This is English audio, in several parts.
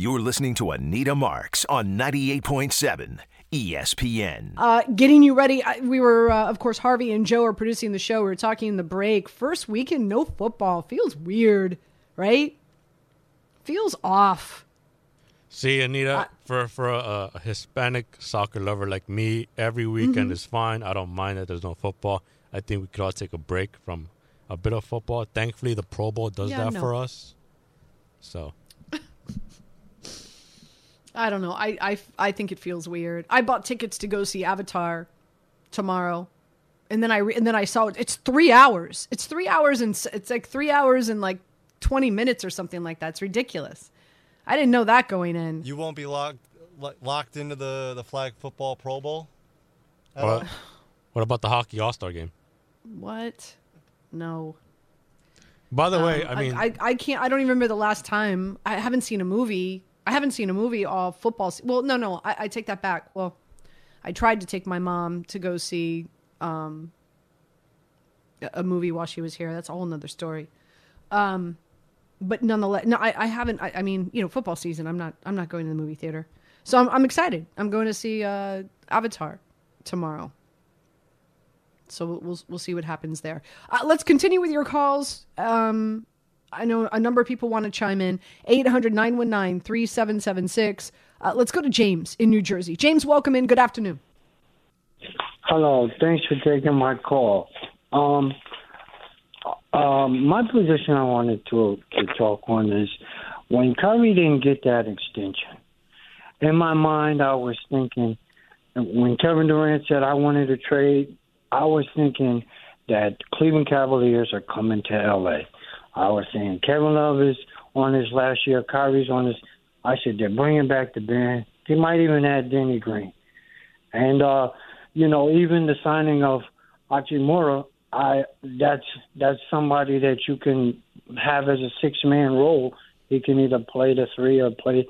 You're listening to Anita Marks on 98.7 ESPN. Uh, getting you ready. I, we were, uh, of course, Harvey and Joe are producing the show. We were talking in the break. First weekend, no football. Feels weird, right? Feels off. See, Anita, for for a, a Hispanic soccer lover like me, every weekend Mm-hmm. is fine. I don't mind that there's no football. I think we could all take a break from a bit of football. Thankfully, the Pro Bowl does Yeah, that no. for us. So, I don't know. I, I, I think it feels weird. I bought tickets to go see Avatar tomorrow, and then I re- and then I saw it. It's three hours. It's three hours and it's like three hours and like twenty minutes or something like that. It's ridiculous. I didn't know that going in. You won't be locked lo- locked into the the flag football Pro Bowl. what, what about the hockey All Star game? What? No. By the way, Um, I mean, I, I can't. I don't even remember the last time. I haven't seen a movie. I haven't seen a movie all football. se- Well, no, no. I, I take that back. Well, I tried to take my mom to go see um, a- movie while she was here. That's a whole nother story. Um, but nonetheless, no, I, I haven't. I, I mean, you know, football season. I'm not. I'm not going to the movie theater. So I'm, I'm excited. I'm going to see uh, Avatar tomorrow. So we'll, we'll we'll see what happens there. Uh, let's continue with your calls. Um, I know a number of people want to chime in. 800-919-3776. Uh, let's go to James in New Jersey. James, welcome in. Good afternoon. Hello, thanks for taking my call. Um, um, my position I wanted to to talk on is when Curry didn't get that extension. In my mind, I was thinking when Kevin Durant said I wanted to trade, I was thinking that Cleveland Cavaliers are coming to L.A. I was saying Kevin Love is on his last year, Kyrie's on his. I said they're bringing back the band. They might even add Danny Green. And uh, you know, even the signing of Hachimura, I that's that's somebody that you can have as a six man role. He can either play the three or play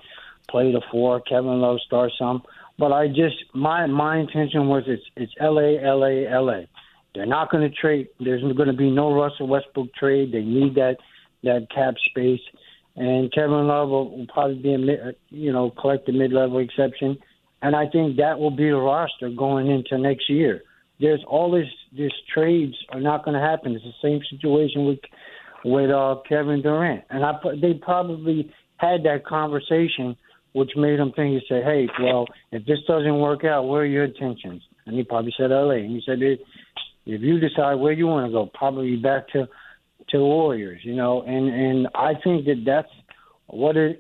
play the four. Kevin Love starts some. But I just my my intention was it's it's L A L A L A. They're not going to trade. There's going to be no Russell Westbrook trade. They need that that cap space. And Kevin Love will, will probably be a you know collect a mid level exception. And I think that will be the roster going into next year. There's all this this trades are not going to happen. It's the same situation with with uh, Kevin Durant, and I they probably had that conversation, which made him think. He said, "Hey, well, if this doesn't work out, where are your intentions?" And he probably said L.A. And he said, "If if you decide where you want to go, probably back to to Warriors." You know, and and I think that that's what it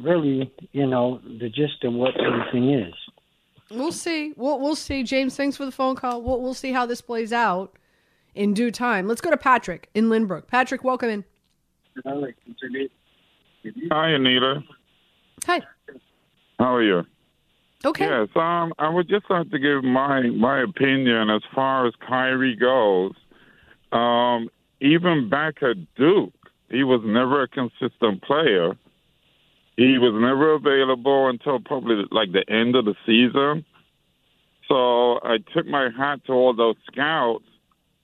really, you know, the gist of what everything is. We'll see. We'll we'll see. James, thanks for the phone call. We'll we'll see how this plays out in due time. Let's go to Patrick in Lynbrook. Patrick, welcome in. Hi, Anita. Hi. How are you? Okay. Yes, um, I would just like to give my my opinion as far as Kyrie goes. Um, even back at Duke, he was never a consistent player. He was never available until probably like the end of the season. So I took my hat to all those scouts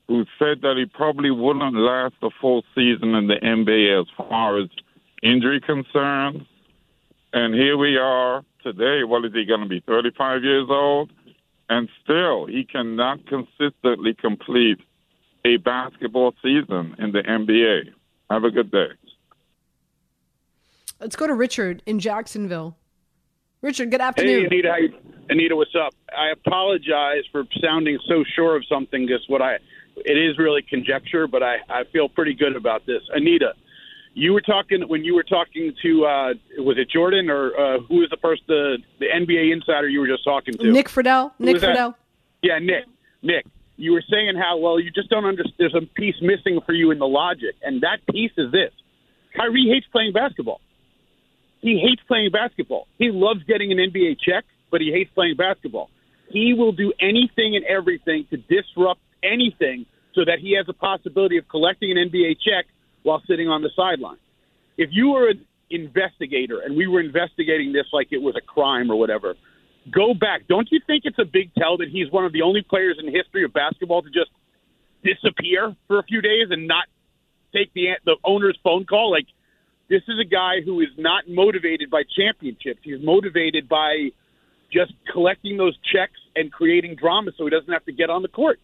who said that he probably wouldn't last a full season in the NBA as far as injury concerns. And here we are today. What is he going to be, 35 years old? And still, he cannot consistently complete a basketball season in the NBA. Have a good day. Let's go to Richard in Jacksonville. Richard, good Hey, afternoon. Anita, you, Anita, what's up? I apologize for sounding so sure of something. Just what I, it is really conjecture, but I, I feel pretty good about this. Anita, you were talking when you were talking to, uh, was it Jordan or uh, who was the person, the, the NBA insider you were just talking to? Nick Friedell. Who Nick? Friedell. Yeah, Nick. Nick, you were saying how well you just don't understand. There's a piece missing for you in the logic, and that piece is this: Kyrie hates playing basketball. He hates playing basketball. He loves getting an NBA check, but he hates playing basketball. He will do anything and everything to disrupt anything so that he has a possibility of collecting an NBA check while sitting on the sideline. If you were an investigator and we were investigating this like it was a crime or whatever, go back. Don't you think it's a big tell that he's one of the only players in history of basketball to just disappear for a few days and not take the the owner's phone call? Like this is a guy who is not motivated by championships. He's motivated by just collecting those checks and creating drama so he doesn't have to get on the court.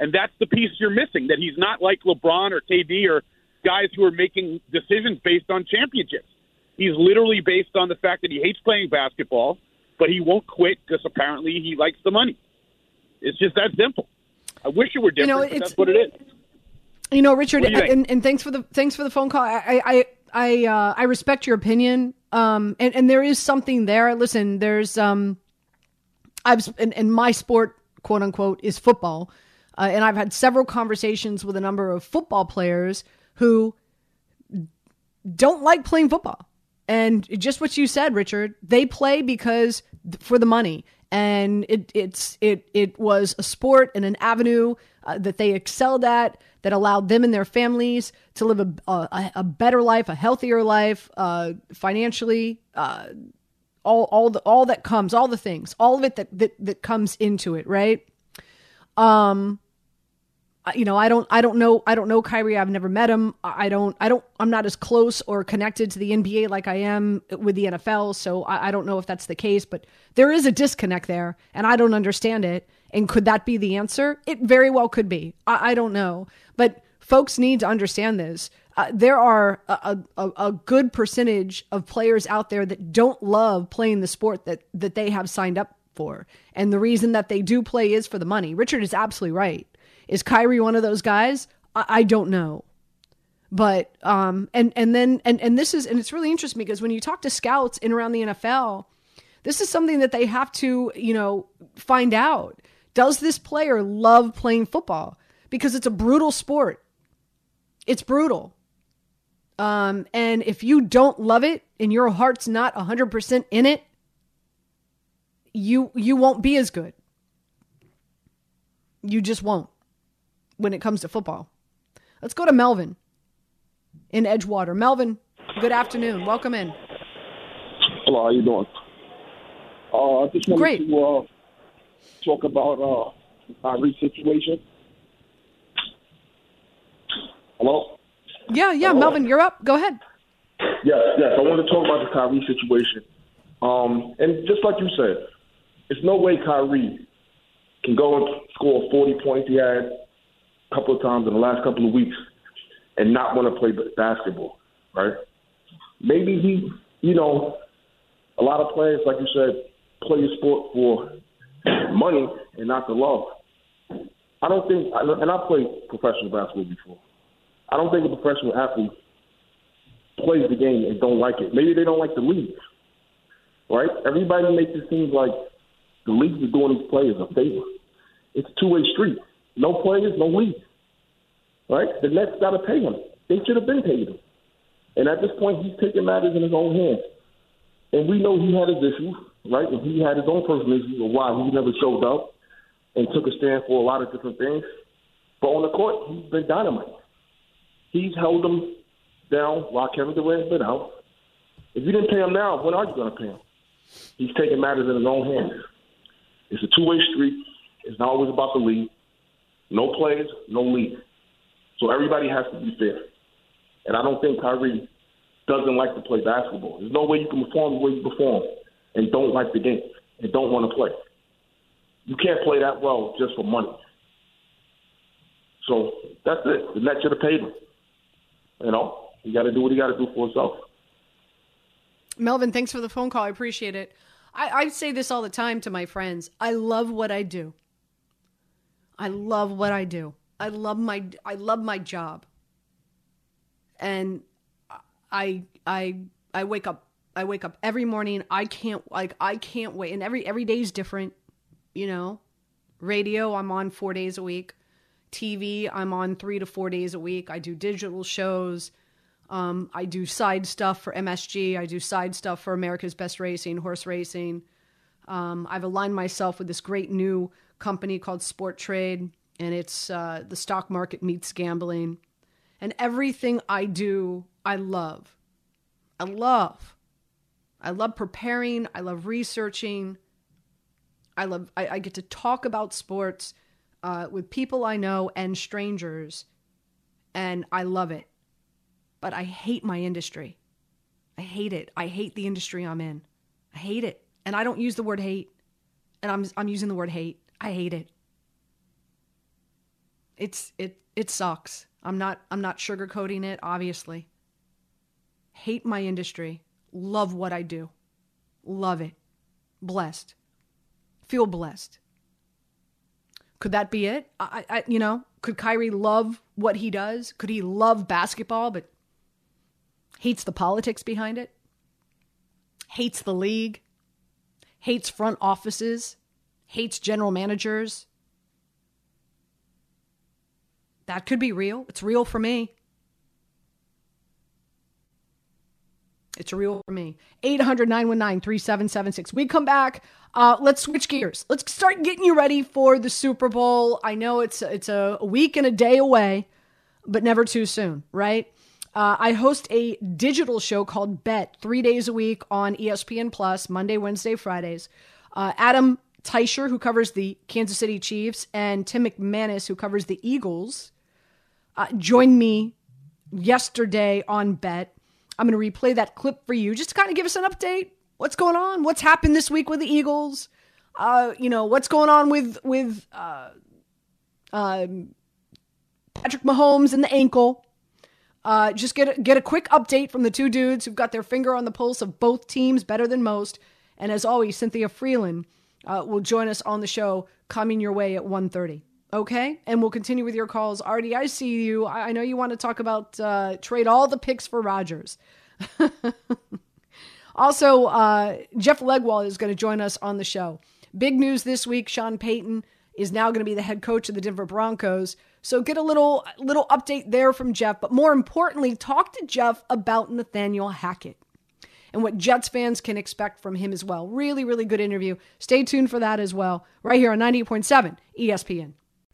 And that's the piece you're missing that he's not like LeBron or KD or guys who are making decisions based on championships. He's literally based on the fact that he hates playing basketball, but he won't quit because apparently he likes the money. It's just that simple. I wish it were different, You know, but that's what it is. You know, Richard, you and, and thanks for the thanks for the phone call. I I I uh, I respect your opinion. Um, and and there is something there. Listen, there's um, I've and, and my sport, quote unquote, is football, uh, and I've had several conversations with a number of football players who don't like playing football. And just what you said, Richard, they play because for the money, and it it's it it was a sport and an avenue uh, that they excelled at that allowed them and their families to live a a, a better life, a healthier life, uh, financially. Uh, all all the all that comes, all the things, all of it that that that comes into it, right? Um, you know, I don't, I don't know, I don't know Kyrie. I've never met him. I don't, I don't, I'm not as close or connected to the NBA like I am with the NFL. So I, I don't know if that's the case, but there is a disconnect there, and I don't understand it. And could that be the answer? It very well could be. I, I don't know, but folks need to understand this. Uh, there are a, a, a good percentage of players out there that don't love playing the sport that that they have signed up for, and the reason that they do play is for the money. Richard is absolutely right. Is Kyrie one of those guys? I, I don't know. But um and and then and and this is and it's really interesting because when you talk to scouts in around the NFL, this is something that they have to, you know, find out. Does this player love playing football? Because it's a brutal sport. It's brutal. Um and if you don't love it and your heart's not 100% in it, you you won't be as good. You just won't when it comes to football. Let's go to Melvin in Edgewater. Melvin, good afternoon. Welcome in. Hello, how you doing? Uh, I just wanted Great. to uh, talk about uh, the Kyrie situation. Hello? Yeah, yeah, Melvin, you're up. Go ahead. Yes, yes. I want to talk about the Kyrie situation. Um, and just like you said, there's no way Kyrie can go and score 40 points he had couple of times in the last couple of weeks and not want to play basketball, right? Maybe he, you know, a lot of players, like you said, play a sport for money and not the love. I don't think, and I played professional basketball before. I don't think a professional athlete plays the game and don't like it. Maybe they don't like the league, right? Everybody makes it seem like the league is doing these players a favor. It's a two-way street. No players, no league, right? The Nets got to pay him. They should have been paid him. And at this point, he's taking matters in his own hands. And we know he had his issues, right? And he had his own personal issues of why he never showed up and took a stand for a lot of different things. But on the court, he's been dynamite. He's held them down while Kevin Durant's been out. If you didn't pay him now, when are you going to pay him? He's taking matters in his own hands. It's a two-way street. It's not always about the league. No players, no league. So everybody has to be fair. And I don't think Kyrie doesn't like to play basketball. There's no way you can perform the way you perform and don't like the game and don't want to play. You can't play that well just for money. So that's it. The Nets should have paid him. You know, he got to do what he got to do for himself. Melvin, thanks for the phone call. I appreciate it. I, I say this all the time to my friends. I love what I do. I love what I do. I love my I love my job. And I I I wake up I wake up every morning. I can't like I can't wait. And every every day is different, you know. Radio, I'm on 4 days a week. TV, I'm on 3 to 4 days a week. I do digital shows. Um, I do side stuff for MSG. I do side stuff for America's Best Racing, horse racing. Um, I've aligned myself with this great new company called Sporttrade, and it's uh, the stock market meets gambling. And everything I do, I love. I love. I love preparing. I love researching. I love. I, I get to talk about sports uh, with people I know and strangers, and I love it. But I hate my industry. I hate it. I hate the industry I'm in. I hate it, and I don't use the word hate, and I'm I'm using the word hate. I hate it. It's it it sucks. I'm not I'm not sugarcoating it. Obviously, hate my industry. Love what I do. Love it. Blessed. Feel blessed. Could that be it? I, I, you know, could Kyrie love what he does? Could he love basketball, but hates the politics behind it? Hates the league? Hates front offices? Hates general managers? That could be real. It's real for me. It's real for me. 800 919 3776. We come back. Uh, let's switch gears. Let's start getting you ready for the Super Bowl. I know it's it's a week and a day away, but never too soon, right? Uh, I host a digital show called Bet three days a week on ESPN Plus, Monday, Wednesday, Fridays. Uh, Adam Teicher, who covers the Kansas City Chiefs, and Tim McManus, who covers the Eagles, uh, joined me yesterday on Bet. I'm going to replay that clip for you just to kind of give us an update. What's going on? What's happened this week with the Eagles? Uh, you know, what's going on with with uh, uh, Patrick Mahomes and the ankle? Uh, just get a, get a quick update from the two dudes who've got their finger on the pulse of both teams better than most. And as always, Cynthia Frelund uh, will join us on the show coming your way at 1.30. Okay, and we'll continue with your calls. Artie, I see you. I, I know you want to talk about uh, trade all the picks for Rodgers. also, uh, Jeff Legwold is going to join us on the show. Big news this week: Sean Payton is now going to be the head coach of the Denver Broncos. So get a little little update there from Jeff. But more importantly, talk to Jeff about Nathaniel Hackett and what Jets fans can expect from him as well. Really, really good interview. Stay tuned for that as well, right here on 98.7 ESPN.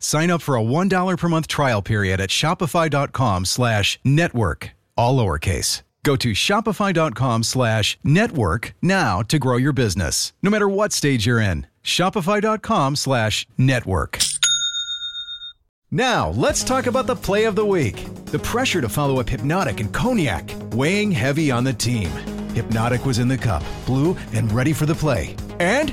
Sign up for a $1 per month trial period at shopify.com slash network, all lowercase. Go to shopify.com slash network now to grow your business, no matter what stage you're in. Shopify.com slash network. Now, let's talk about the play of the week. The pressure to follow up Hypnotic and Cognac, weighing heavy on the team. Hypnotic was in the cup, blue, and ready for the play. And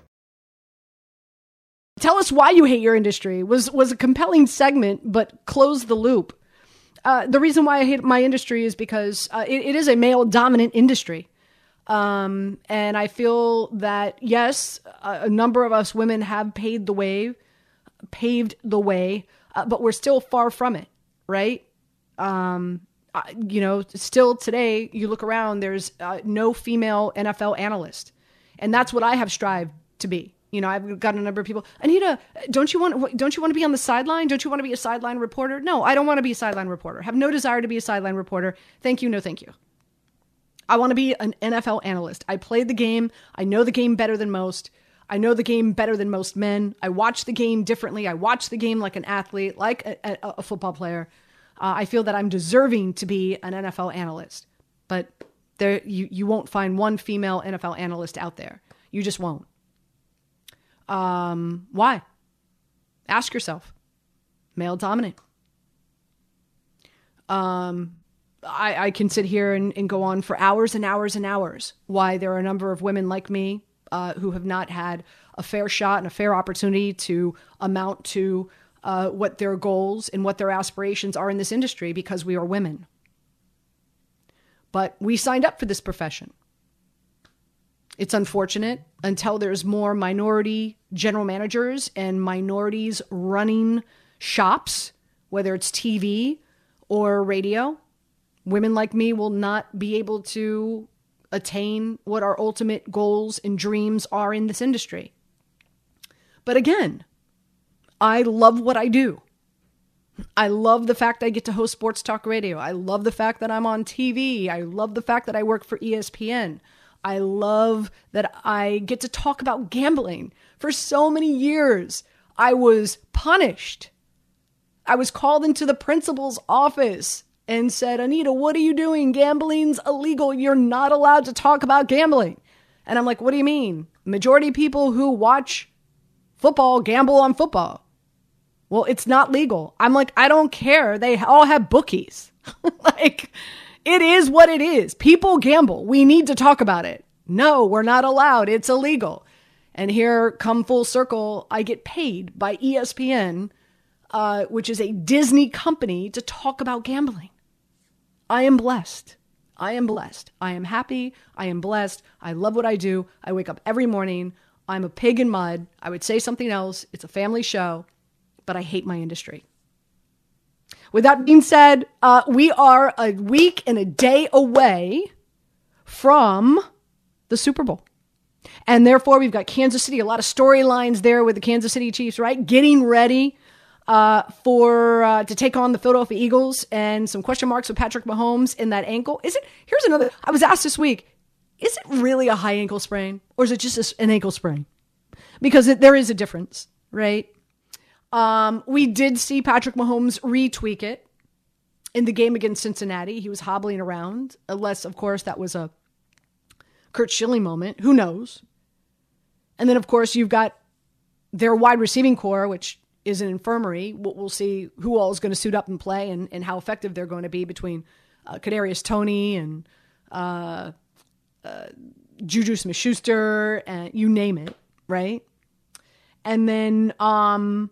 Tell us why you hate your industry. Was was a compelling segment, but close the loop. Uh, the reason why I hate my industry is because uh, it, it is a male dominant industry. Um, and I feel that yes, a, a, number of us women have paved the way, paved the way, uh, but we're still far from it, right? Um, you know, still today, you look around, there's uh, no female NFL analyst, and that's what I have strived to be. You know, I've got a number of people. Anita, don't you want don't you want to be on the sideline? Don't you want to be a sideline reporter? No, I don't want to be a sideline reporter. Have no desire to be a sideline reporter. Thank you, no, thank you. I want to be an NFL analyst. I played the game. I know the game better than most. I know the game better than most men. I watch the game differently. I watch the game like an athlete, like a, a, a football player. Uh, I feel that I'm deserving to be an NFL analyst, but there you you won't find one female NFL analyst out there. You just won't. Um, why? Ask yourself. Male dominant. Um, I, I can sit here and, and go on for hours and hours and hours why there are a number of women like me uh, who have not had a fair shot and a fair opportunity to amount to uh, what their goals and what their aspirations are in this industry because we are women. But we signed up for this profession. It's unfortunate until there's more minority general managers and minorities running shops, whether it's TV or radio. Women like me will not be able to attain what our ultimate goals and dreams are in this industry. But again, I love what I do. I love the fact I get to host sports talk radio. I love the fact that I'm on TV. I love the fact that I work for ESPN. I love that I get to talk about gambling. For so many years, I was punished. I was called into the principal's office and said, Anita, what are you doing? Gambling's illegal. You're not allowed to talk about gambling. And I'm like, what do you mean? Majority people who watch football gamble on football. Well, it's not legal. I'm like, I don't care. They all have bookies. like, it is what it is. People gamble. We need to talk about it. No, we're not allowed. It's illegal. And here, come full circle, I get paid by ESPN, uh, which is a Disney company, to talk about gambling. I am blessed. I am blessed. I am happy. I am blessed. I love what I do. I wake up every morning. I'm a pig in mud. I would say something else. It's a family show, but I hate my industry. With that being said, uh, we are a week and a day away from the Super Bowl. And therefore, we've got Kansas City, a lot of storylines there with the Kansas City Chiefs, right? Getting ready uh, for uh, to take on the Philadelphia Eagles and some question marks with Patrick Mahomes in that ankle. Is it? Here's another. I was asked this week: Is it really a high ankle sprain, or is it just an ankle sprain? Because it, there is a difference, right? Um, we did see Patrick Mahomes retweak it in the game against Cincinnati. He was hobbling around, unless, of course, that was a Curt Schilling moment. Who knows? And then, of course, you've got their wide receiving corps, which is an infirmary. We'll, see who all is going to suit up and play and, and how effective they're going to be between uh, Kadarius Toney and uh, uh, Juju Smith-Schuster and you name it, right? And then, um,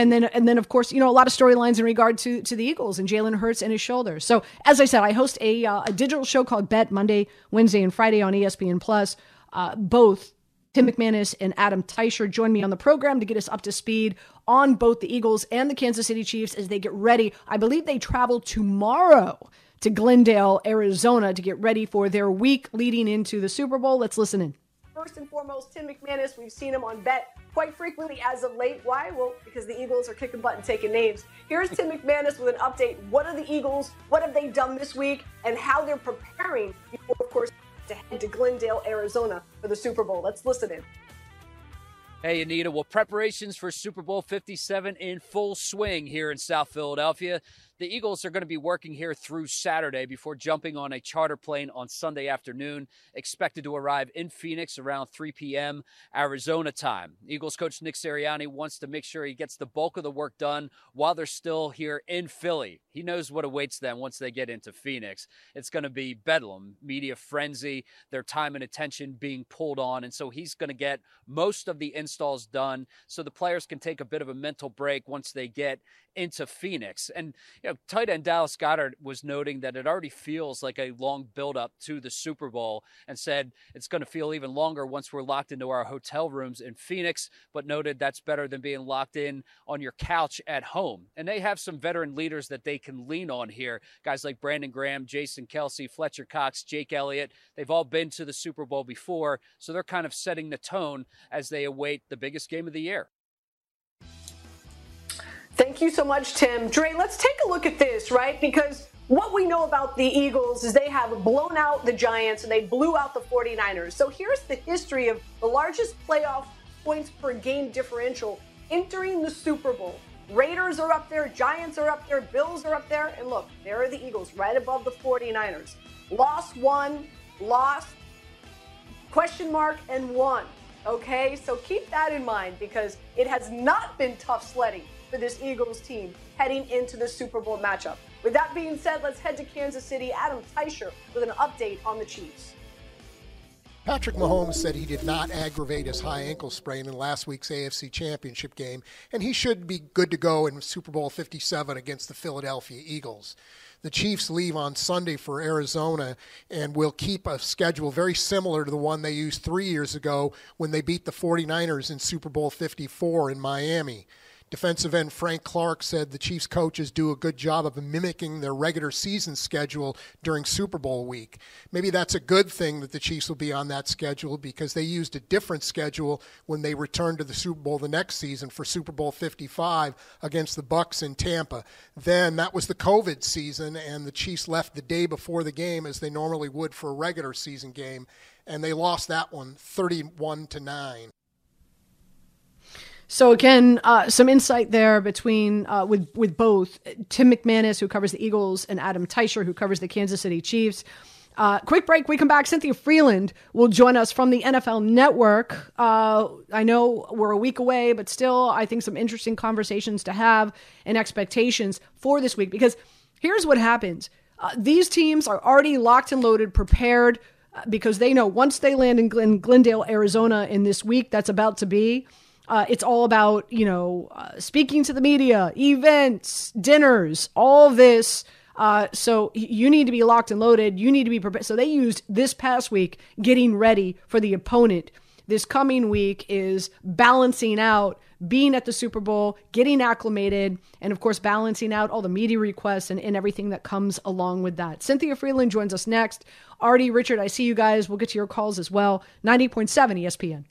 and then, and then, of course, you know, a lot of storylines in regard to to the Eagles and Jalen Hurts and his shoulders. So, as I said, I host a uh, a digital show called Bet Monday, Wednesday, and Friday on ESPN Plus. Uh, both Tim McManus and Adam Teicher join me on the program to get us up to speed on both the Eagles and the Kansas City Chiefs as they get ready. I believe they travel tomorrow to Glendale, Arizona to get ready for their week leading into the Super Bowl. Let's listen in. First and foremost, Tim McManus. We've seen him on Bet quite frequently as of late. Why? Well, because the Eagles are kicking butt and taking names. Here's Tim McManus with an update. What are the Eagles? What have they done this week? And how they're preparing before, of course, to head to Glendale, Arizona for the Super Bowl. Let's listen in. Hey, Anita. Well, preparations for Super Bowl 57 in full swing here in South Philadelphia. The Eagles are going to be working here through Saturday before jumping on a charter plane on Sunday afternoon, expected to arrive in Phoenix around 3 p.m. Arizona time. Eagles coach Nick Sirianni wants to make sure he gets the bulk of the work done while they're still here in Philly. He knows what awaits them once they get into Phoenix. It's going to be bedlam, media frenzy, their time and attention being pulled on. And so he's going to get most of the installs done so the players can take a bit of a mental break once they get into Phoenix. And you know, tight end Dallas Goedert was noting that it already feels like a long buildup to the Super Bowl, and said it's going to feel even longer once we're locked into our hotel rooms in Phoenix. But noted that's better than being locked in on your couch at home. And they have some veteran leaders that they can lean on here, guys like Brandon Graham, Jason Kelce, Fletcher Cox, Jake Elliott. They've all been to the Super Bowl before, so they're kind of setting the tone as they await the biggest game of the year. Thank you so much, Tim. Dre, let's take a look at this, right? Because what we know about the Eagles is they have blown out the Giants and they blew out the 49ers. So here's the history of the largest playoff points per game differential entering the Super Bowl. Raiders are up there, Giants are up there, Bills are up there, and look, there are the Eagles right above the 49ers. Lost one, lost, question mark, and one. Okay, so keep that in mind because it has not been tough sledding for this Eagles team heading into the Super Bowl matchup. With that being said, let's head to Kansas City. Adam Teicher with an update on the Chiefs. Patrick Mahomes said he did not aggravate his high ankle sprain in last week's AFC Championship game, and he should be good to go in Super Bowl 57 against the Philadelphia Eagles. The Chiefs leave on Sunday for Arizona and will keep a schedule very similar to the one they used three years ago when they beat the 49ers in Super Bowl 54 in Miami. Defensive end Frank Clark said the Chiefs coaches do a good job of mimicking their regular season schedule during Super Bowl week. Maybe that's a good thing that the Chiefs will be on that schedule because they used a different schedule when they returned to the Super Bowl the next season for Super Bowl 55 against the Bucs in Tampa. Then that was the COVID season and the Chiefs left the day before the game as they normally would for a regular season game and they lost that one 31 to 9. So again, uh, some insight there between uh, with with both Tim McManus, who covers the Eagles, and Adam Teicher, who covers the Kansas City Chiefs. Uh, quick break. We come back. Cynthia Frelund will join us from the NFL Network. Uh, I know we're a week away, but still, I think some interesting conversations to have and expectations for this week. Because here's what happens: uh, these teams are already locked and loaded, prepared, uh, because they know once they land in Glen- Glendale, Arizona, in this week that's about to be uh, it's all about, you know, uh, speaking to the media, events, dinners, all this. Uh, so you need to be locked and loaded. You need to be prepared. So they used this past week getting ready for the opponent. This coming week is balancing out being at the Super Bowl, getting acclimated, and of course, balancing out all the media requests and, and everything that comes along with that. Cynthia Frelund joins us next. Artie, Richard, I see you guys. We'll get to your calls as well. 90.7 ESPN.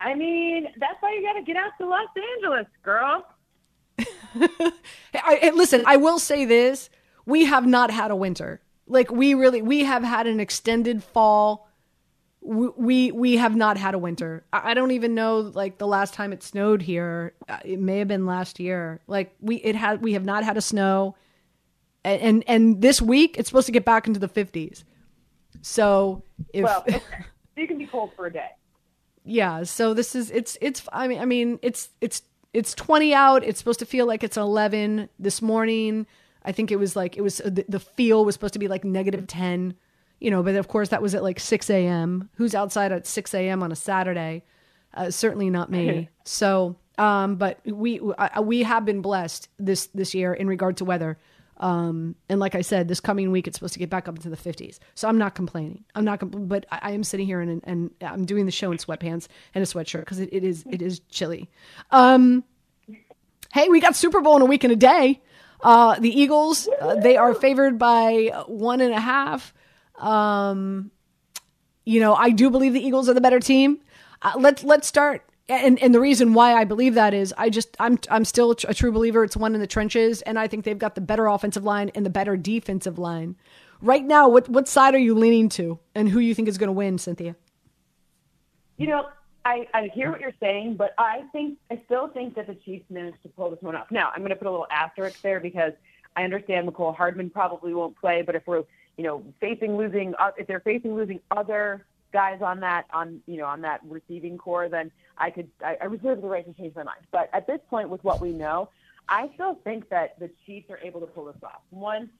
I mean, that's why you got to get out to Los Angeles, girl. I, listen, I will say this: we have not had a winter. Like we really, we have had an extended fall. We we, we have not had a winter. I, I don't even know like the last time it snowed here. Uh, It may have been last year. Like we it had we have not had a snow, and and, and this week it's supposed to get back into the fifties. So if Well, okay. you can be cold for a day. Yeah so this is it's it's i mean i mean it's it's it's 20 out. It's supposed to feel like it's 11 this morning. I think it was like it was the, the feel was supposed to be like negative 10 you know but of course that was at like 6 a.m who's outside at 6 a.m on a saturday? Uh, certainly not me. So um but we we have been blessed this this year in regard to weather um, and like I said, this coming week it's supposed to get back up into the 50s. So I'm not complaining. I'm not, compl- but I, I am sitting here and, and I'm doing the show in sweatpants and a sweatshirt because it, it is it is chilly. Um, hey, we got Super Bowl in a week and a day. Uh, the Eagles uh, they are favored by one and a half. Um, you know, I do believe the Eagles are the better team. Uh, let's let's start and and the reason why I believe that is I just I'm I'm still a, true believer. It's won in the trenches, and I think they've got the better offensive line and the better defensive line. Right now, what what side are you leaning to, and who you think is going to win, Cynthia? You know, I, I hear what you're saying, but I think I still think that the Chiefs managed to pull this one off. Now, I'm going to put a little asterisk there because I understand Mecole Hardman probably won't play, but if we're you know facing losing uh, if they're facing losing other guys on that on you know on that receiving corps, then I could I, I reserve the right to change my mind. But at this point, with what we know, I still think that the Chiefs are able to pull this off. One,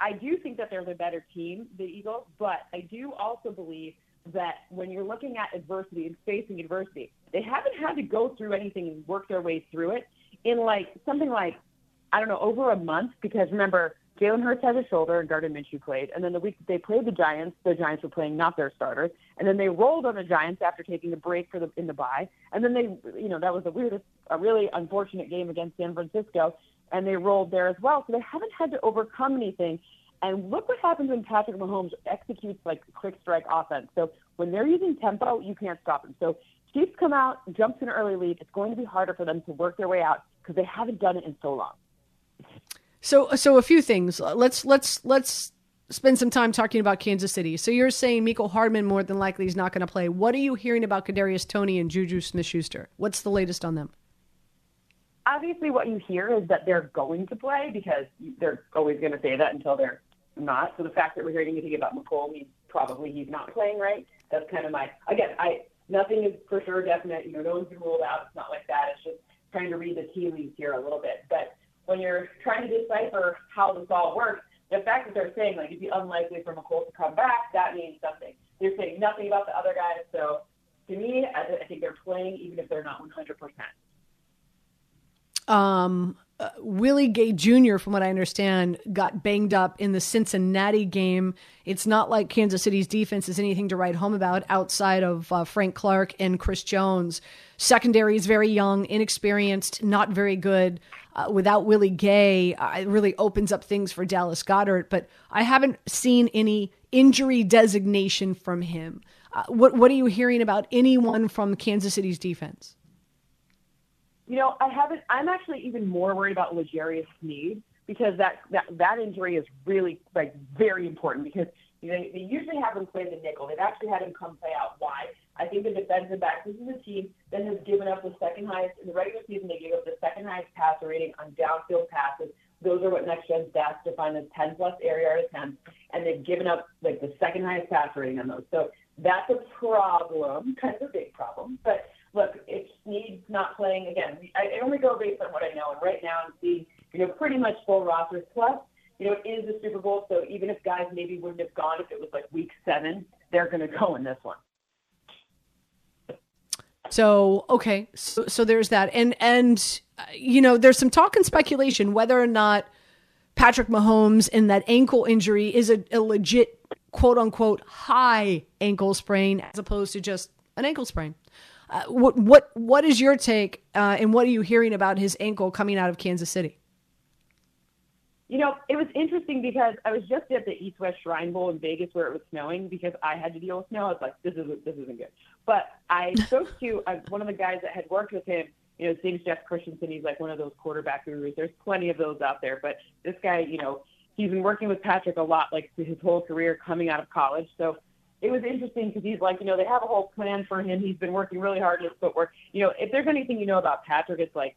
I do think that they're the better team, the Eagles, but I do also believe that when you're looking at adversity and facing adversity, they haven't had to go through anything and work their way through it in like something like I don't know over a month. Because remember, Jalen Hurts had a shoulder and Gardner Minshew played, and then the week that they played the Giants, the Giants were playing not their starters, and then they rolled on the Giants after taking a break for the in the bye, and then they, you know, that was the weirdest, a really unfortunate game against San Francisco, and they rolled there as well. So they haven't had to overcome anything. And look what happens when Patrick Mahomes executes like quick strike offense. So when they're using tempo, you can't stop them. So Chiefs come out, jumps an early lead. It's going to be harder for them to work their way out because they haven't done it in so long. So, so a few things. Let's let's let's spend some time talking about Kansas City. So you're saying Mecole Hardman more than likely is not going to play. What are you hearing about Kadarius Toney and Juju Smith-Schuster? What's the latest on them? Obviously, what you hear is that they're going to play because they're always going to say that until they're not. So the fact that we're hearing anything about Mecole means probably he's not playing, right? That's kind of my again. I nothing is for sure definite. You know, no one's been ruled out. It's not like that. It's just trying to read the tea leaves here a little bit. But when you're trying to decipher how this all works, the fact that they're saying like it'd be unlikely for Mecole to come back, that means something. They're saying nothing about the other guys. So to me, I, I think they're playing even if they're not 100 percent. Um, Willie Gay Jr., from what I understand, got banged up in the Cincinnati game. It's not like Kansas City's defense is anything to write home about outside of uh, Frank Clark and Chris Jones. Secondary is very young, inexperienced, not very good. Uh, without Willie Gay, uh, it really opens up things for Dallas Goedert, but I haven't seen any injury designation from him. Uh, what, what are you hearing about anyone from Kansas City's defense? You know, I haven't. I'm actually even more worried about L'Jarius Sneed because that that that injury is really like very important because know, they usually have him play the nickel. They've actually had him come play out wide. I think the defensive back. This is a team that has given up the second highest in the regular season. They gave up the second highest passer rating on downfield passes. Those are what next gen stats define as 10 plus yard attempts, and they've given up like the second highest passer rating on those. So that's a problem, kind of a big problem. But look, if Sneed's not playing again, I only go based on what I know, and right now I'm seeing you know pretty much full rosters. Plus, you know, it is the Super Bowl, so even if guys maybe wouldn't have gone if it was like Week Seven, they're going to go in this one. So okay, so, so there's that, and and you know, there's some talk and speculation whether or not Patrick Mahomes and that ankle injury is a, a legit quote unquote high ankle sprain as opposed to just an ankle sprain. Uh, what what what is your take, uh, and what are you hearing about his ankle coming out of Kansas City? You know, it was interesting because I was just at the East West Shrine Bowl in Vegas where it was snowing because I had to deal with snow. I was like, this isn't this isn't good. But I spoke to uh, one of the guys that had worked with him. You know, his name's Jeff Christensen. He's like one of those quarterback gurus. There's plenty of those out there, but this guy, you know, he's been working with Patrick a lot, like his whole career coming out of college. So it was interesting because he's like, you know, they have a whole plan for him. He's been working really hard at his footwork. You know, if there's anything you know about Patrick, it's like,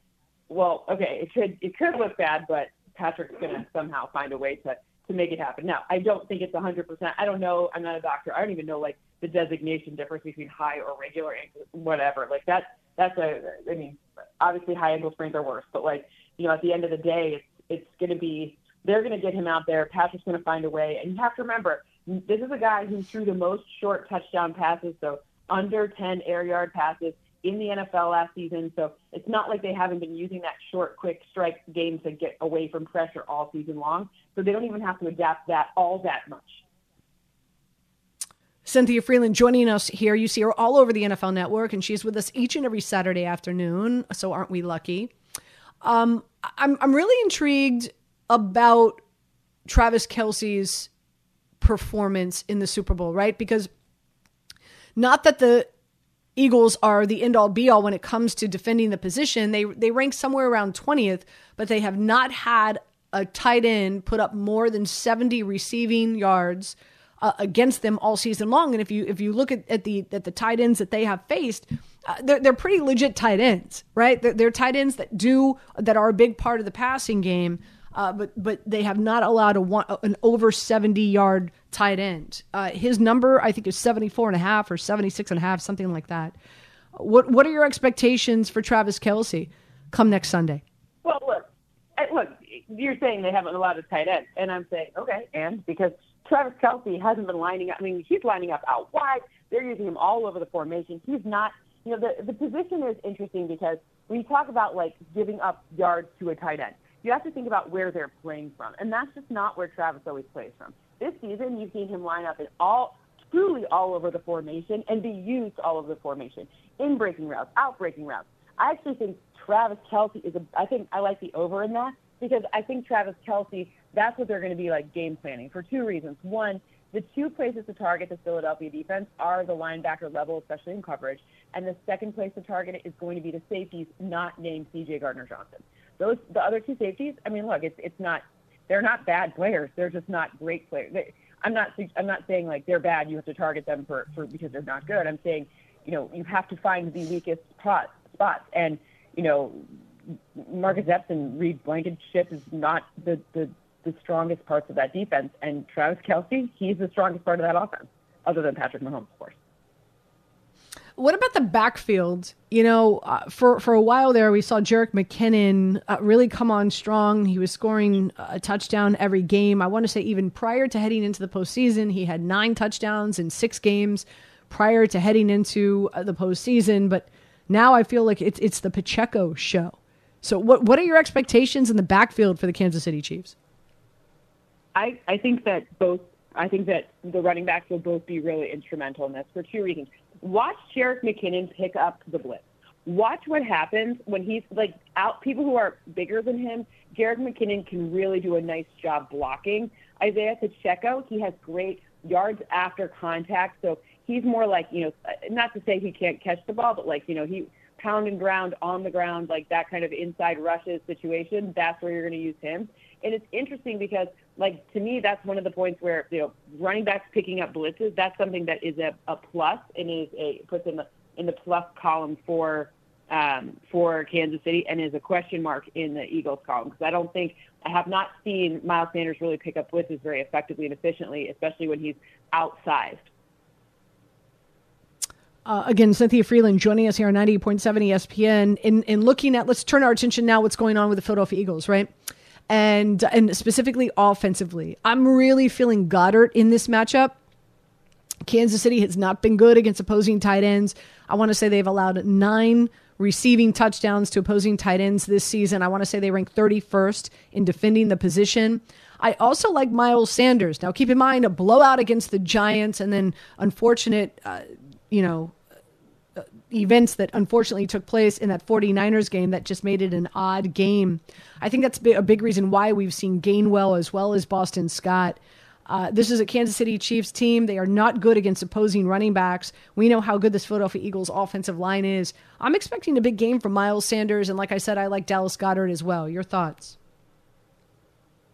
well, okay, it could it could look bad, but Patrick's gonna somehow find a way to to make it happen. Now, I don't think it's 100%. I don't know. I'm not a doctor. I don't even know like the designation difference between high or regular ankle, whatever. Like that. That's a. I mean, obviously high ankle sprains are worse, but like you know, at the end of the day, it's it's going to be. They're going to get him out there. Patrick's going to find a way, and you have to remember this is a guy who threw the most short touchdown passes, so under 10 air yard passes in the NFL last season. So it's not like they haven't been using that short, quick strike game to get away from pressure all season long. So they don't even have to adapt that all that much. Cynthia Frelund joining us here. You see her all over the NFL network, and she's with us each and every Saturday afternoon. So aren't we lucky? Um, I'm, I'm really intrigued about Travis Kelce's performance in the Super Bowl, right? Because not that the Eagles are the end all be all when it comes to defending the position. They they rank somewhere around 20th, but they have not had a tight end put up more than 70 receiving yards uh, against them all season long. And if you if you look at, at the at the tight ends that they have faced, uh, they're they're pretty legit tight ends, right? They're, they're tight ends that do that are a big part of the passing game uh, but but they have not allowed a one, an over 70 yard tight end. Uh, his number, I think, is 74 and a half or 76 and a half, something like that. What what are your expectations for Travis Kelce come next Sunday? Well, look, look, you're saying they haven't allowed a tight end, and I'm saying okay, and because Travis Kelce hasn't been lining up. I mean, he's lining up out wide. They're using him all over the formation. He's not. You know, the the position is interesting because when you talk about like giving up yards to a tight end, you have to think about where they're playing from, and that's just not where Travis always plays from. This season, you've seen him line up in all truly all over the formation and be used all over the formation in breaking routes, out breaking routes. I actually think Travis Kelce is a. I think I like the over in that because I think Travis Kelce. That's what they're going to be like game planning for two reasons. One, the two places to target the Philadelphia defense are the linebacker level, especially in coverage, and the second place to target it is going to be the safeties, not named C.J. Gardner Johnson. Those the other two safeties. I mean, look, it's it's not. They're not bad players. They're just not great players. They, I'm not. I'm not saying like they're bad. You have to target them for, for because they're not good. I'm saying, you know, you have to find the weakest spots. Spots, and you know, Marcus Epps and Reed Blankenship is not the, the the strongest parts of that defense. And Travis Kelce, he's the strongest part of that offense, other than Patrick Mahomes, of course. What about the backfield? You know, uh, for for a while there, we saw Jerick McKinnon uh, really come on strong. He was scoring a touchdown every game. I want to say even prior to heading into the postseason, he had nine touchdowns in six games prior to heading into uh, the postseason. But now I feel like it's it's the Pacheco show. So, what what are your expectations in the backfield for the Kansas City Chiefs? I I think that both. I think that the running backs will both be really instrumental in this for two reasons. Watch Jerick McKinnon pick up the blitz. Watch what happens when he's like out. People who are bigger than him, Jerick McKinnon can really do a nice job blocking. Isaiah Pacheco, he has great yards after contact, so he's more like you know, uh, not to say he can't catch the ball, but like you know, he pound and ground on the ground, like that kind of inside rushes situation. That's where you're going to use him. And it's interesting because, like, to me, that's one of the points where, you know, running backs picking up blitzes, that's something that is a, a plus and is a, puts in the, in the plus column for, um, for Kansas City and is a question mark in the Eagles column. Because I don't think, I have not seen Miles Sanders really pick up blitzes very effectively and efficiently, especially when he's outsized. Uh, again, Cynthia Frelund joining us here on 98.7 ESPN. In, in looking at, let's turn our attention now what's going on with the Philadelphia Eagles, right? And, and specifically offensively. I'm really feeling Goedert in this matchup. Kansas City has not been good against opposing tight ends. I want to say they've allowed nine receiving touchdowns to opposing tight ends this season. I want to say they rank 31st in defending the position. I also like Miles Sanders. Now, keep in mind a blowout against the Giants and then unfortunate uh, you know, events that unfortunately took place in that 49ers game that just made it an odd game. I think that's a big reason why we've seen Gainwell as well as Boston Scott. Uh, this is a Kansas City Chiefs team. They are not good against opposing running backs. We know how good this Philadelphia Eagles offensive line is. I'm expecting a big game from Miles Sanders, and like I said, I like Dallas Goedert as well. Your thoughts?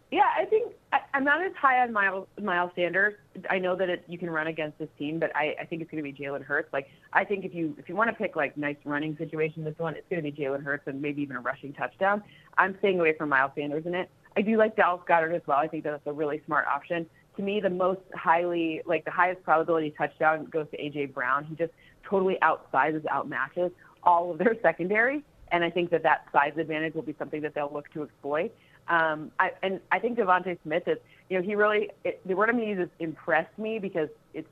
Yeah, I think I, I'm not as high on Miles, Miles Sanders. I know that it, you can run against this team, but I, I think it's going to be Jalen Hurts. Like I think if you if you want to pick like nice running situation, this one it's going to be Jalen Hurts and maybe even a rushing touchdown. I'm staying away from Miles Sanders in it. I do like Dallas Goedert as well. I think that's a really smart option. To me, the most highly like the highest probability touchdown goes to AJ Brown. He just totally outsizes, outmatches all of their secondary, and I think that that size advantage will be something that they'll look to exploit. Um, I, and I think DeVonta Smith is, you know, he really, it, the word I'm going to use is impressed me because it's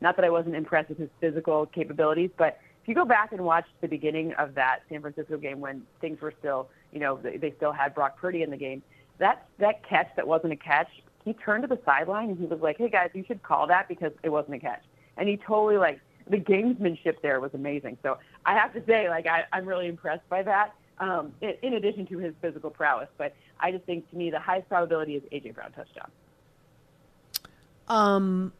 not that I wasn't impressed with his physical capabilities, but if you go back and watch the beginning of that San Francisco game when things were still, you know, they, they still had Brock Purdy in the game, that, that catch that wasn't a catch, he turned to the sideline and he was like, hey guys, you should call that because it wasn't a catch. And he totally like, the gamesmanship there was amazing. So I have to say, like, I, I'm really impressed by that um, in, in addition to his physical prowess. But I just think to me the highest probability is AJ Brown touchdown. Um,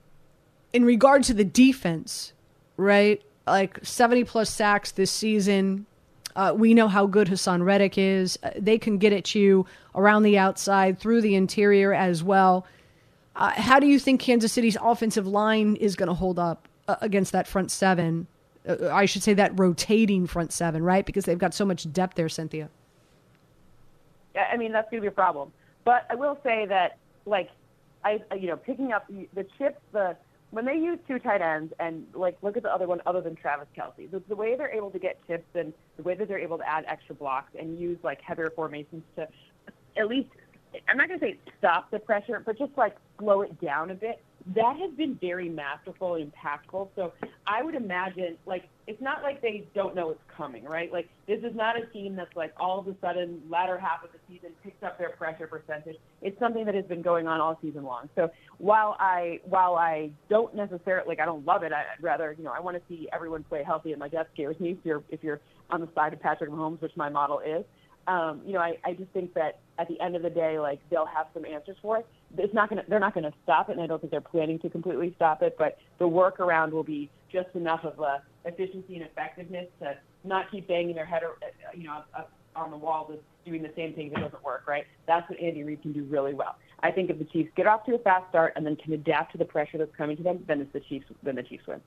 in regard to the defense, right? Like seventy plus sacks this season. Uh, we know how good Haason Reddick is. Uh, they can get at you around the outside, through the interior as well. Uh, how do you think Kansas City's offensive line is going to hold up uh, against that front seven? Uh, I should say that rotating front seven, right? Because they've got so much depth there, Cynthia. I mean, that's going to be a problem. But I will say that, like, I, you know, picking up the chips, the when they use two tight ends and like look at the other one other than Travis Kelce, the, the way they're able to get chips and the way that they're able to add extra blocks and use like heavier formations to at least I'm not going to say stop the pressure, but just like slow it down a bit. That has been very masterful and impactful. So I would imagine, like, it's not like they don't know it's coming, right? Like, this is not a team that's like all of a sudden, latter half of the season, picks up their pressure percentage. It's something that has been going on all season long. So while I while I don't necessarily like, I don't love it. I'd rather, you know, I want to see everyone play healthy, and like that scares me. If you're if you're on the side of Patrick Mahomes, which my model is, um, you know, I, I just think that at the end of the day, like they'll have some answers for it. It's not gonna, they're not gonna stop it, and I don't think they're planning to completely stop it. But the workaround will be just enough of a efficiency and effectiveness to not keep banging their head, uh, you know, up on the wall with doing the same thing that doesn't work. Right? That's what Andy Reid can do really well. I think if the Chiefs get off to a fast start and then can adapt to the pressure that's coming to them, then it's the Chiefs. Then the Chiefs win.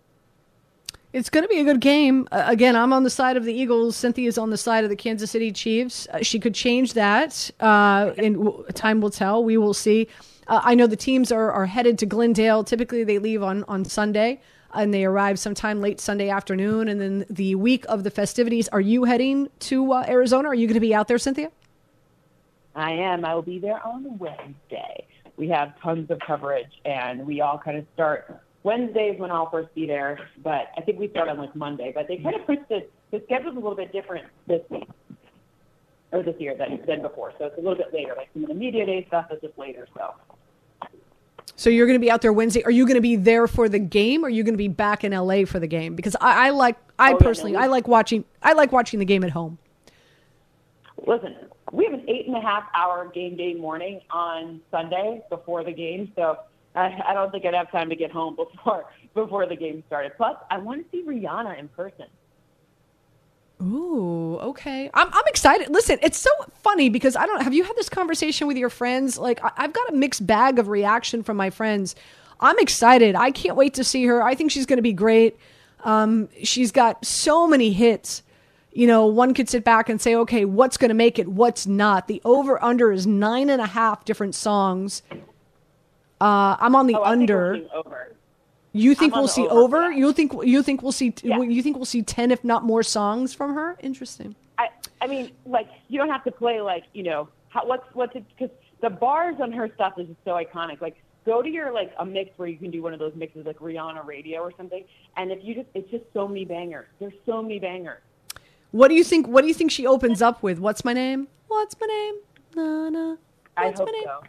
It's going to be a good game. Uh, again, I'm on the side of the Eagles. Cynthia's on the side of the Kansas City Chiefs. Uh, she could change that, uh, and w- time will tell. We will see. Uh, I know the teams are, are headed to Glendale. Typically, they leave on, on Sunday and they arrive sometime late Sunday afternoon. And then the week of the festivities, are you heading to uh, Arizona? Are you going to be out there, Cynthia? I am. I will be there on Wednesday. We have tons of coverage, and we all kind of start Wednesdays when I'll first be there, but I think we start on like Monday. But they kind of pushed the the schedule's a little bit different this week or this year than than before, so it's a little bit later. Like some of the media day stuff is just later. So So you're going to be out there Wednesday. Are you going to be there for the game? Or are you going to be back in LA for the game? Because I, I like, I Oh, yeah, personally, no, I like watching, I like watching the game at home. listen, we have an eight and a half hour game day morning on Sunday before the game, so I, I don't think I'd have time to get home before before the game started. Plus, I want to see Rihanna in person. Ooh, okay. I'm, I'm excited. Listen, it's so funny because I don't have you had this conversation with your friends? Like, I, I've got a mixed bag of reaction from my friends. I'm excited. I can't wait to see her. I think she's going to be great. Um, she's got so many hits. You know, one could sit back and say, okay, what's going to make it? What's not? The over under is nine and a half different songs. Uh, I'm on the Oh, think under. over. You think I'm we'll see over over? You think you think we'll see? You think we'll see ten, if not more, songs from her? Interesting. I I mean, like you don't have to play like you know how, what's what's it because the bars on her stuff is just so iconic. Like go to your like a mix where you can do one of those mixes like Rihanna Radio or something, and if you just it's just so many bangers. There's so many bangers. What do you think? What do you think she opens up with? What's my name? What's my name? Na na. I What's hope my name? so.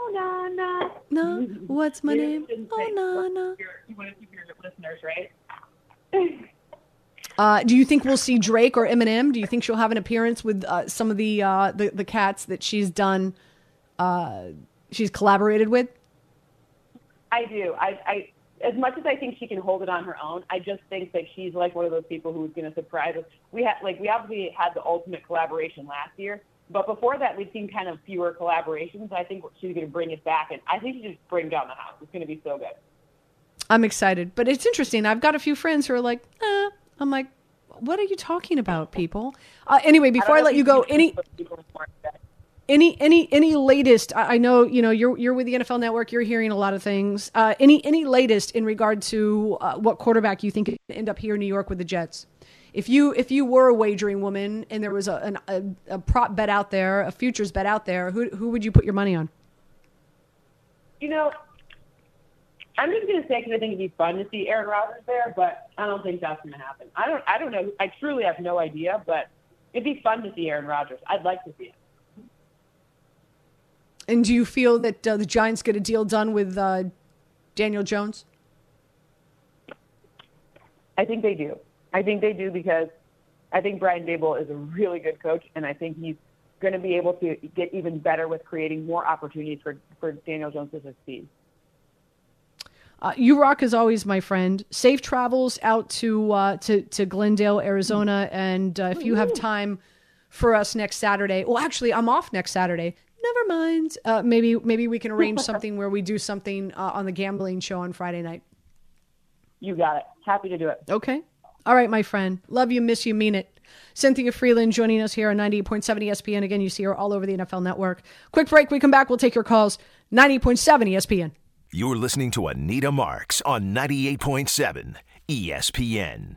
Oh na na. No. What's my You name? Oh say- na na. You want to keep your listeners right. Uh, do you think we'll see Drake or Eminem? Do you think she'll have an appearance with uh, some of the, uh, the the cats that she's done? Uh, she's collaborated with. I do. I, I as much as I think she can hold it on her own, I just think that she's like one of those people who's going to surprise us. We had like we obviously had the ultimate collaboration last year, but before that we've seen kind of fewer collaborations. I think she's going to bring it back, and I think she just bring down the house. It's going to be so good. I'm excited, but it's interesting. I've got a few friends who are like, eh. I'm like, what are you talking about, people? Uh, anyway, before I, don't let you go, any people are more upset. any any any latest? I, I know you know you're you're with the NFL Network. You're hearing a lot of things. Uh, any any latest in regard to uh, what quarterback you think end up here in New York with the Jets? If you if you were a wagering woman and there was a an, a, a prop bet out there, a futures bet out there, who who would you put your money on? You know, I'm just going to say because I think it'd be fun to see Aaron Rodgers there, but I don't think that's going to happen. I don't. I don't know. I truly have no idea, but it'd be fun to see Aaron Rodgers. I'd like to see it. And do you feel that uh, the Giants get a deal done with uh, Daniel Jones? I think they do. I think they do because I think Brian Daboll is a really good coach, and I think he's going to be able to get even better with creating more opportunities for, for Daniel Jones to succeed. Uh, you rock as always, my friend. Safe travels out to uh, to to Glendale, Arizona, and uh, if you have time for us next Saturday, well, actually, I'm off next Saturday. Never mind. Uh, maybe maybe we can arrange something where we do something uh, on the gambling show on Friday night. You got it. Happy to do it. Okay. All right, my friend. Love you, miss you, mean it. Cynthia Frelund joining us here on 98.7 ESPN. Again, you see her all over the NFL network. Quick break. We come back. We'll take your calls. 98.7 ESPN. You're listening to Anita Marks on 98.7 ESPN.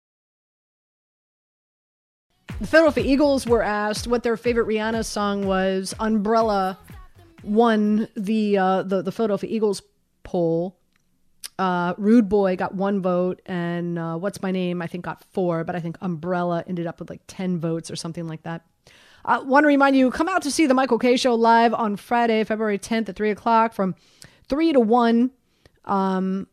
The Philadelphia Eagles were asked what their favorite Rihanna song was. Umbrella won the uh, the, the Philadelphia Eagles poll. Uh, Rude Boy got one vote, and uh, What's My Name I think got four, but I think Umbrella ended up with like ten votes or something like that. I uh, want to remind you, come out to see the Michael Kay Show live on Friday, February 10th at 3 o'clock from 3 to 1, um,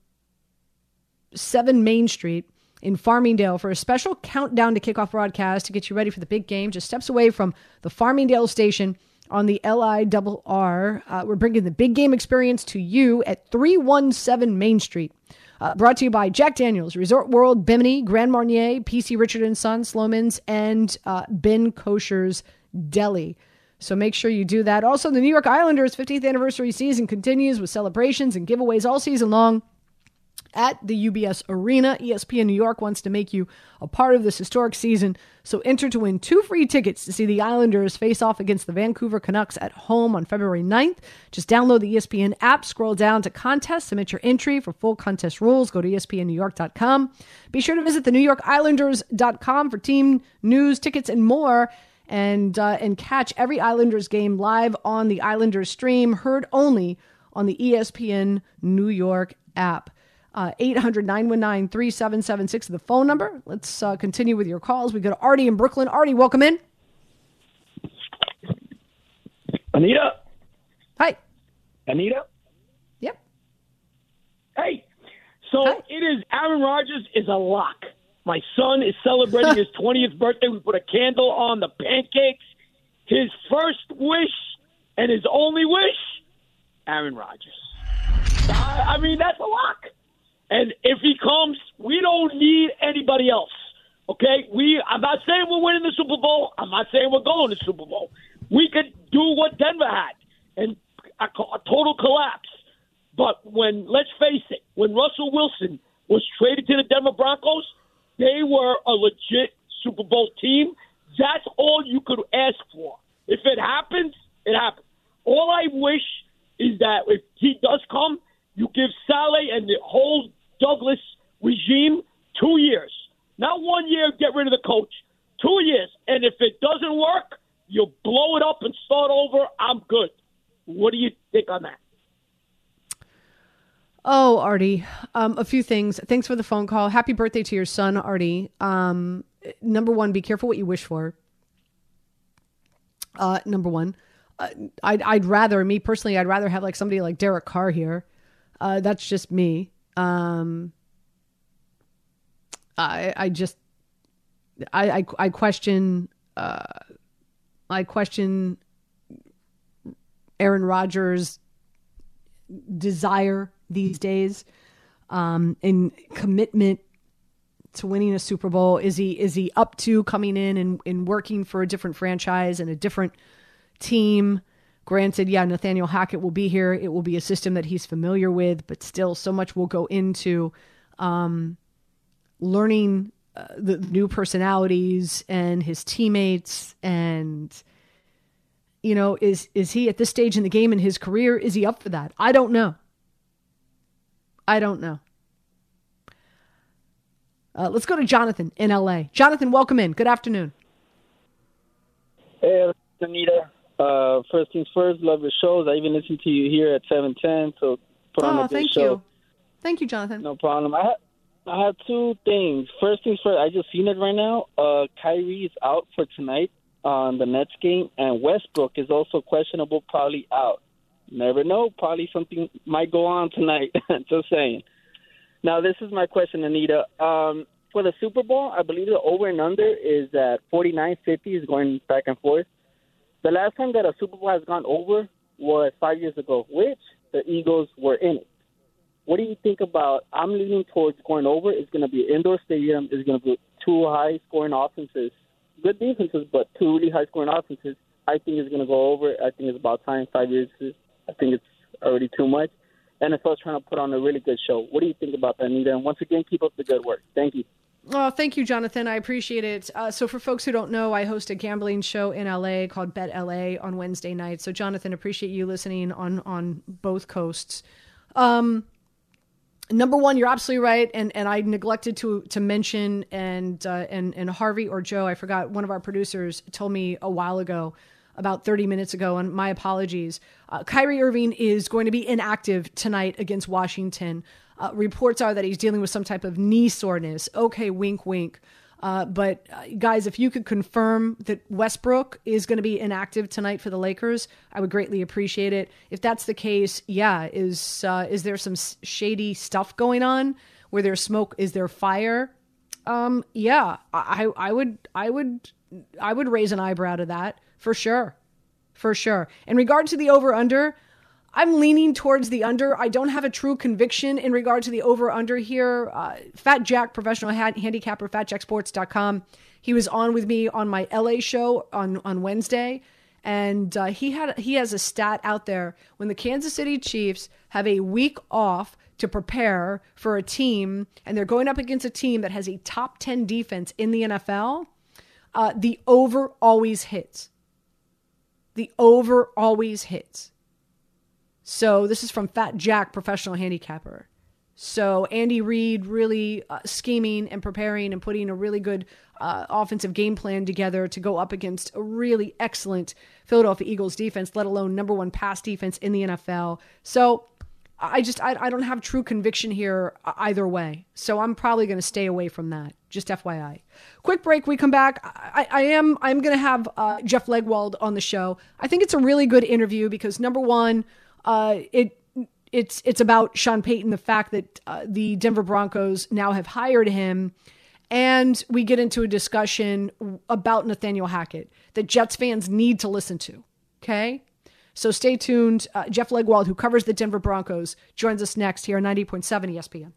7 Main Street in Farmingdale for a special countdown to kickoff broadcast to get you ready for the big game. Just steps away from the Farmingdale station on the LIRR. Uh, we're bringing the big game experience to you at 317 Main Street. Uh, brought to you by Jack Daniels, Resort World, Bimini, Grand Marnier, PC Richard and Son, Sloman's, and uh, Ben Kosher's Deli. So make sure you do that. Also, the New York Islanders' 50th anniversary season continues with celebrations and giveaways all season long at the UBS Arena. ESPN New York wants to make you a part of this historic season, so enter to win two free tickets to see the Islanders face off against the Vancouver Canucks at home on February 9th. Just download the ESPN app, scroll down to contest, submit your entry for full contest rules. Go to espnnewyork.com. Be sure to visit the newyorkislanders.com for team news, tickets, and more. And, uh, and catch every Islanders game live on the Islanders stream, heard only on the ESPN New York app. Uh, 800 919 3776 the phone number. Let's uh, continue with your calls. We go to Artie in Brooklyn. Artie, welcome in. Anita? Hi. Anita? Yep. Hey. So it is Aaron Rodgers is a lock. My son is celebrating his 20th birthday. We put a candle on the pancakes. His first wish and his only wish, Aaron Rodgers. I, I mean, that's a lock. And if he comes, we don't need anybody else. Okay? We I'm not saying we're winning the Super Bowl. I'm not saying we're going to the Super Bowl. We could do what Denver had and a, a total collapse. But when let's face it, when Russell Wilson was traded to the Denver Broncos, they were a legit Super Bowl team. That's all you could ask for. If it happens, it happens. All I wish is that if he does come, you give Saleh and the whole Douglas regime two years. Not one year, get rid of the coach. Two years. And if it doesn't work, you blow it up and start over. I'm good. What do you think on that? Oh, Artie, um, a few things. Thanks for the phone call. Happy birthday to your son, Artie. Um, number one, be careful what you wish for. Uh, number one, uh, I'd, I'd rather, me personally, I'd rather have like somebody like Derek Carr here. Uh, that's just me. Um, I, I just, I, I, I question, uh, I question Aaron Rodgers' desire these days, um, and commitment to winning a Super Bowl. Is he is he up to coming in and, and working for a different franchise and a different team? Granted, yeah, Nathaniel Hackett will be here. It will be a system that he's familiar with, but still, so much will go into um, learning uh, the new personalities and his teammates. And you know, is is he at this stage in the game in his career? Is he up for that? I don't know. I don't know. Uh, let's go to Jonathan in LA. Jonathan, welcome in. Good afternoon. Hey, Anita. Uh, first things first, love your shows. I even listen to you here at seven ten. So put on oh, a good thank show. you. Thank you, Jonathan. No problem. I have I have two things. First things first. I just seen it right now. Uh, Kyrie is out for tonight on the Nets game, and Westbrook is also questionable, probably out. Never know. Probably something might go on tonight. just saying. Now, this is my question, Anita. Um, for the Super Bowl, I believe the over and under is at forty nine fifty. Is going back and forth. The last time that a Super Bowl has gone over was five years ago, which the Eagles were in it. What do you think about? I'm leaning towards going over. It's going to be an indoor stadium. It's going to be two high scoring offenses, good defenses, but two really high scoring offenses. I think it's going to go over. I think it's about time. Five years. I think it's already too much. NFL's trying to put on a really good show. What do you think about that, Anita? And once again, keep up the good work. Thank you. Oh, thank you, Jonathan. I appreciate it. Uh, so, for folks who don't know, I host a gambling show in LA called Bet LA on Wednesday nights. So, Jonathan, appreciate you listening on on both coasts. Um, number one, you're absolutely right, and and I neglected to to mention and uh, and and Harvey or Joe, I forgot. One of our producers told me a while ago, about 30 minutes ago, and my apologies. Uh, Kyrie Irving is going to be inactive tonight against Washington. Uh, reports are that he's dealing with some type of knee soreness. Okay, wink, wink. Uh, but uh, guys, if you could confirm that Westbrook is going to be inactive tonight for the Lakers, I would greatly appreciate it. If that's the case, yeah, is uh, is there some shady stuff going on? Where there's smoke, is there fire? Um, yeah, I, I would, I would, I would raise an eyebrow to that for sure, for sure. In regard to the over under, I'm leaning towards the under. I don't have a true conviction in regard to the over under here. Uh, Fat Jack, professional ha- handicapper, fatjacksports.com. He was on with me on my LA show on, on Wednesday. And uh, he had he has a stat out there when the Kansas City Chiefs have a week off to prepare for a team, and they're going up against a team that has a top ten defense in the NFL. Uh, the over always hits. The over always hits. So this is from Fat Jack, professional handicapper. So Andy Reid really uh, scheming and preparing and putting a really good uh, offensive game plan together to go up against a really excellent Philadelphia Eagles defense, let alone number one pass defense in the NFL. So I just I, I don't have true conviction here either way. So I'm probably going to stay away from that. Just FYI. Quick break. We come back. I, I am I'm going to have uh, Jeff Legwold on the show. I think it's a really good interview because number one, uh, it it's it's about Sean Payton, the fact that uh, the Denver Broncos now have hired him, and we get into a discussion about Nathaniel Hackett that Jets fans need to listen to. Okay, so stay tuned. Uh, Jeff Legwold, who covers the Denver Broncos, joins us next here on 90.7 ESPN.